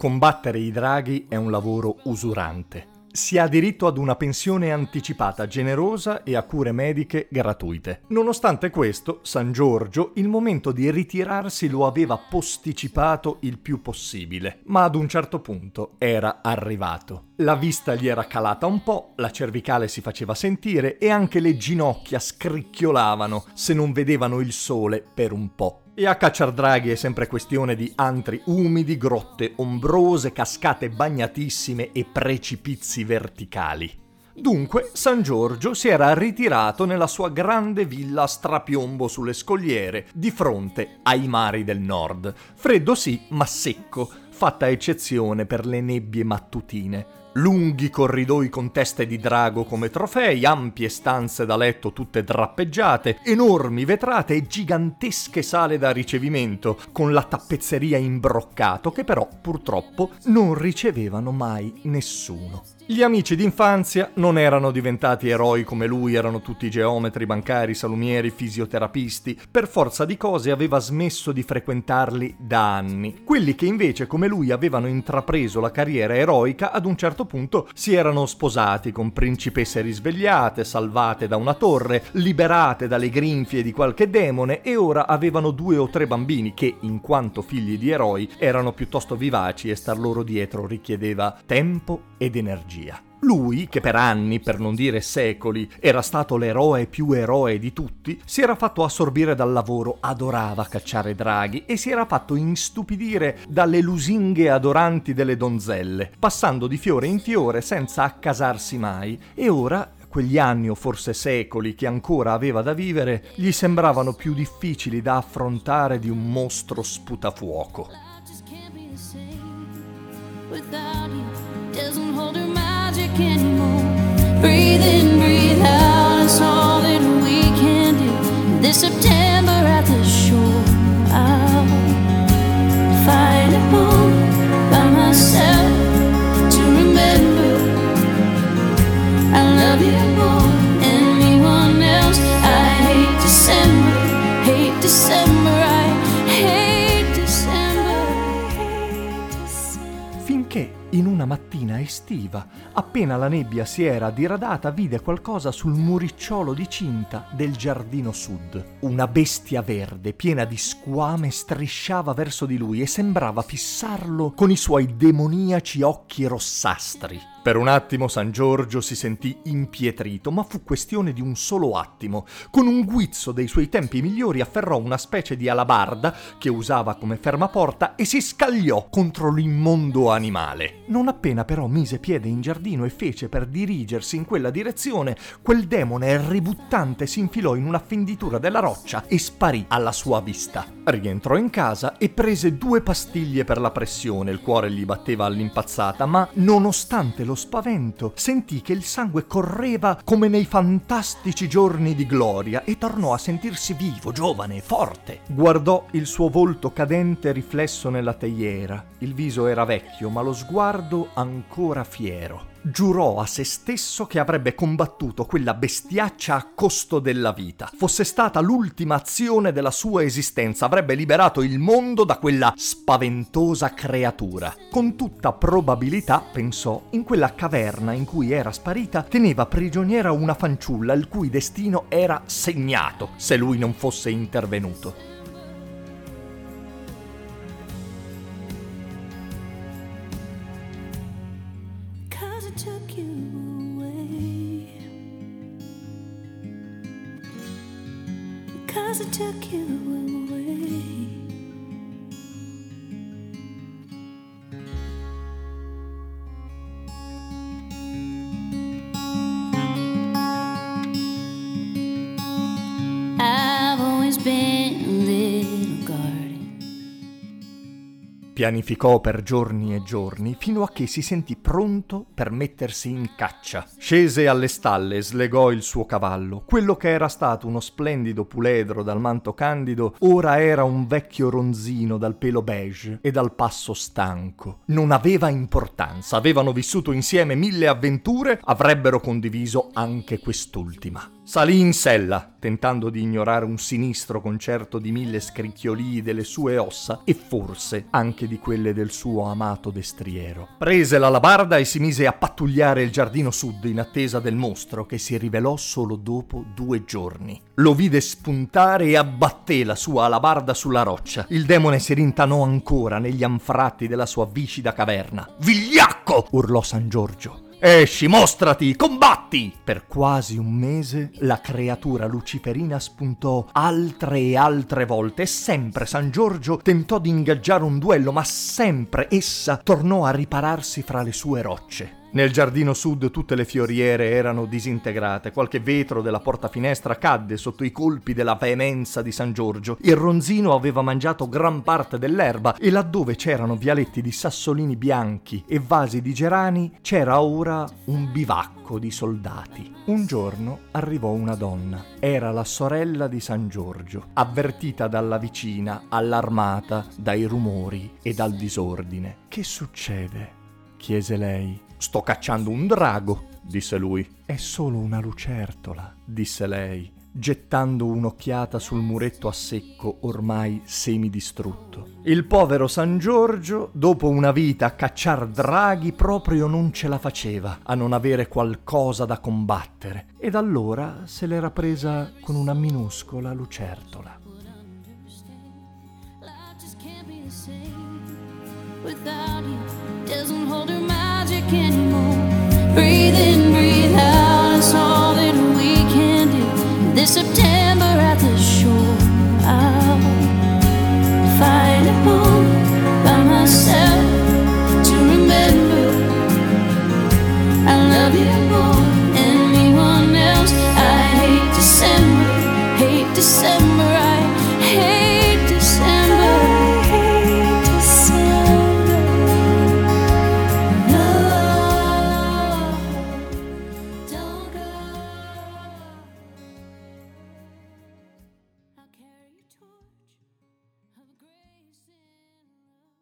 Combattere i draghi è un lavoro usurante. Si ha diritto ad una pensione anticipata generosa e a cure mediche gratuite. Nonostante questo, San Giorgio il momento di ritirarsi lo aveva posticipato il più possibile, ma ad un certo punto era arrivato. La vista gli era calata un po', la cervicale si faceva sentire e anche le ginocchia scricchiolavano se non vedevano il sole per un po'. E a cacciar draghi è sempre questione di antri umidi, grotte ombrose, cascate bagnatissime e precipizi verticali. Dunque, San Giorgio si era ritirato nella sua grande villa a strapiombo sulle scogliere, di fronte ai mari del nord. Freddo sì, ma secco, fatta eccezione per le nebbie mattutine. Lunghi corridoi con teste di drago come trofei, ampie stanze da letto tutte drappeggiate, enormi vetrate e gigantesche sale da ricevimento, con la tappezzeria in broccato che però purtroppo non ricevevano mai nessuno. Gli amici d'infanzia non erano diventati eroi come lui, erano tutti geometri, bancari, salumieri, fisioterapisti. Per forza di cose aveva smesso di frequentarli da anni. Quelli che invece come lui avevano intrapreso la carriera eroica ad un certo punto si erano sposati con principesse risvegliate, salvate da una torre, liberate dalle grinfie di qualche demone e ora avevano due o tre bambini che, in quanto figli di eroi, erano piuttosto vivaci e star loro dietro richiedeva tempo ed energia. Lui, che per anni, per non dire secoli, era stato l'eroe più eroe di tutti, si era fatto assorbire dal lavoro, adorava cacciare draghi e si era fatto instupidire dalle lusinghe adoranti delle donzelle, passando di fiore in fiore senza accasarsi mai. E ora quegli anni o forse secoli che ancora aveva da vivere gli sembravano più difficili da affrontare di un mostro sputafuoco. Without you. Doesn't hold her magic anymore. Breathe in, breathe in una mattina estiva, appena la nebbia si era diradata, vide qualcosa sul muricciolo di cinta del giardino sud. Una bestia verde piena di squame strisciava verso di lui e sembrava fissarlo con i suoi demoniaci occhi rossastri. Per un attimo San Giorgio si sentì impietrito, ma fu questione di un solo attimo. Con un guizzo dei suoi tempi migliori afferrò una specie di alabarda che usava come fermaporta e si scagliò contro l'immondo animale. Non appena però mise piede in giardino e fece per dirigersi in quella direzione, quel demone ributtante si infilò in una fenditura della roccia e sparì alla sua vista. Rientrò in casa e prese due pastiglie per la pressione, il cuore gli batteva all'impazzata, ma nonostante lo spavento sentì che il sangue correva come nei fantastici giorni di gloria e tornò a sentirsi vivo, giovane e forte. Guardò il suo volto cadente riflesso nella teiera. Il viso era vecchio, ma lo sguardo ancora fiero. Giurò a se stesso che avrebbe combattuto quella bestiaccia a costo della vita. Fosse stata l'ultima azione della sua esistenza, avrebbe liberato il mondo da quella spaventosa creatura. Con tutta probabilità, pensò, in quella caverna in cui era sparita, teneva prigioniera una fanciulla il cui destino era segnato se lui non fosse intervenuto. I took you away. Cause I took you away. Pianificò per giorni e giorni fino a che si sentì pronto per mettersi in caccia. Scese alle stalle e slegò il suo cavallo. Quello che era stato uno splendido puledro dal manto candido, ora era un vecchio ronzino dal pelo beige e dal passo stanco. Non aveva importanza, avevano vissuto insieme mille avventure, avrebbero condiviso anche quest'ultima. Salì in sella, tentando di ignorare un sinistro concerto di mille scricchiolii delle sue ossa e forse anche di quelle del suo amato destriero. Prese la labarda e si mise a pattugliare il giardino sud in attesa del mostro che si rivelò solo dopo due giorni. Lo vide spuntare e abbatté la sua alabarda sulla roccia. Il demone si rintanò ancora negli anfratti della sua viscida caverna. Vigliacco! urlò San Giorgio. Esci, mostrati, combatti! Per quasi un mese la creatura luciferina spuntò altre e altre volte e sempre San Giorgio tentò di ingaggiare un duello, ma sempre essa tornò a ripararsi fra le sue rocce. Nel giardino sud tutte le fioriere erano disintegrate, qualche vetro della porta finestra cadde sotto i colpi della veemenza di San Giorgio, il ronzino aveva mangiato gran parte dell'erba e laddove c'erano vialetti di sassolini bianchi e vasi di gerani c'era ora un bivacco di soldati. Un giorno arrivò una donna, era la sorella di San Giorgio, avvertita dalla vicina, allarmata dai rumori e dal disordine. Che succede? chiese lei. Sto cacciando un drago, disse lui. È solo una lucertola, disse lei, gettando un'occhiata sul muretto a secco ormai semidistrutto. Il povero San Giorgio, dopo una vita a cacciar draghi, proprio non ce la faceva a non avere qualcosa da combattere, ed allora se l'era presa con una minuscola lucertola. Breathe in, breathe out. It's all that we can do. This September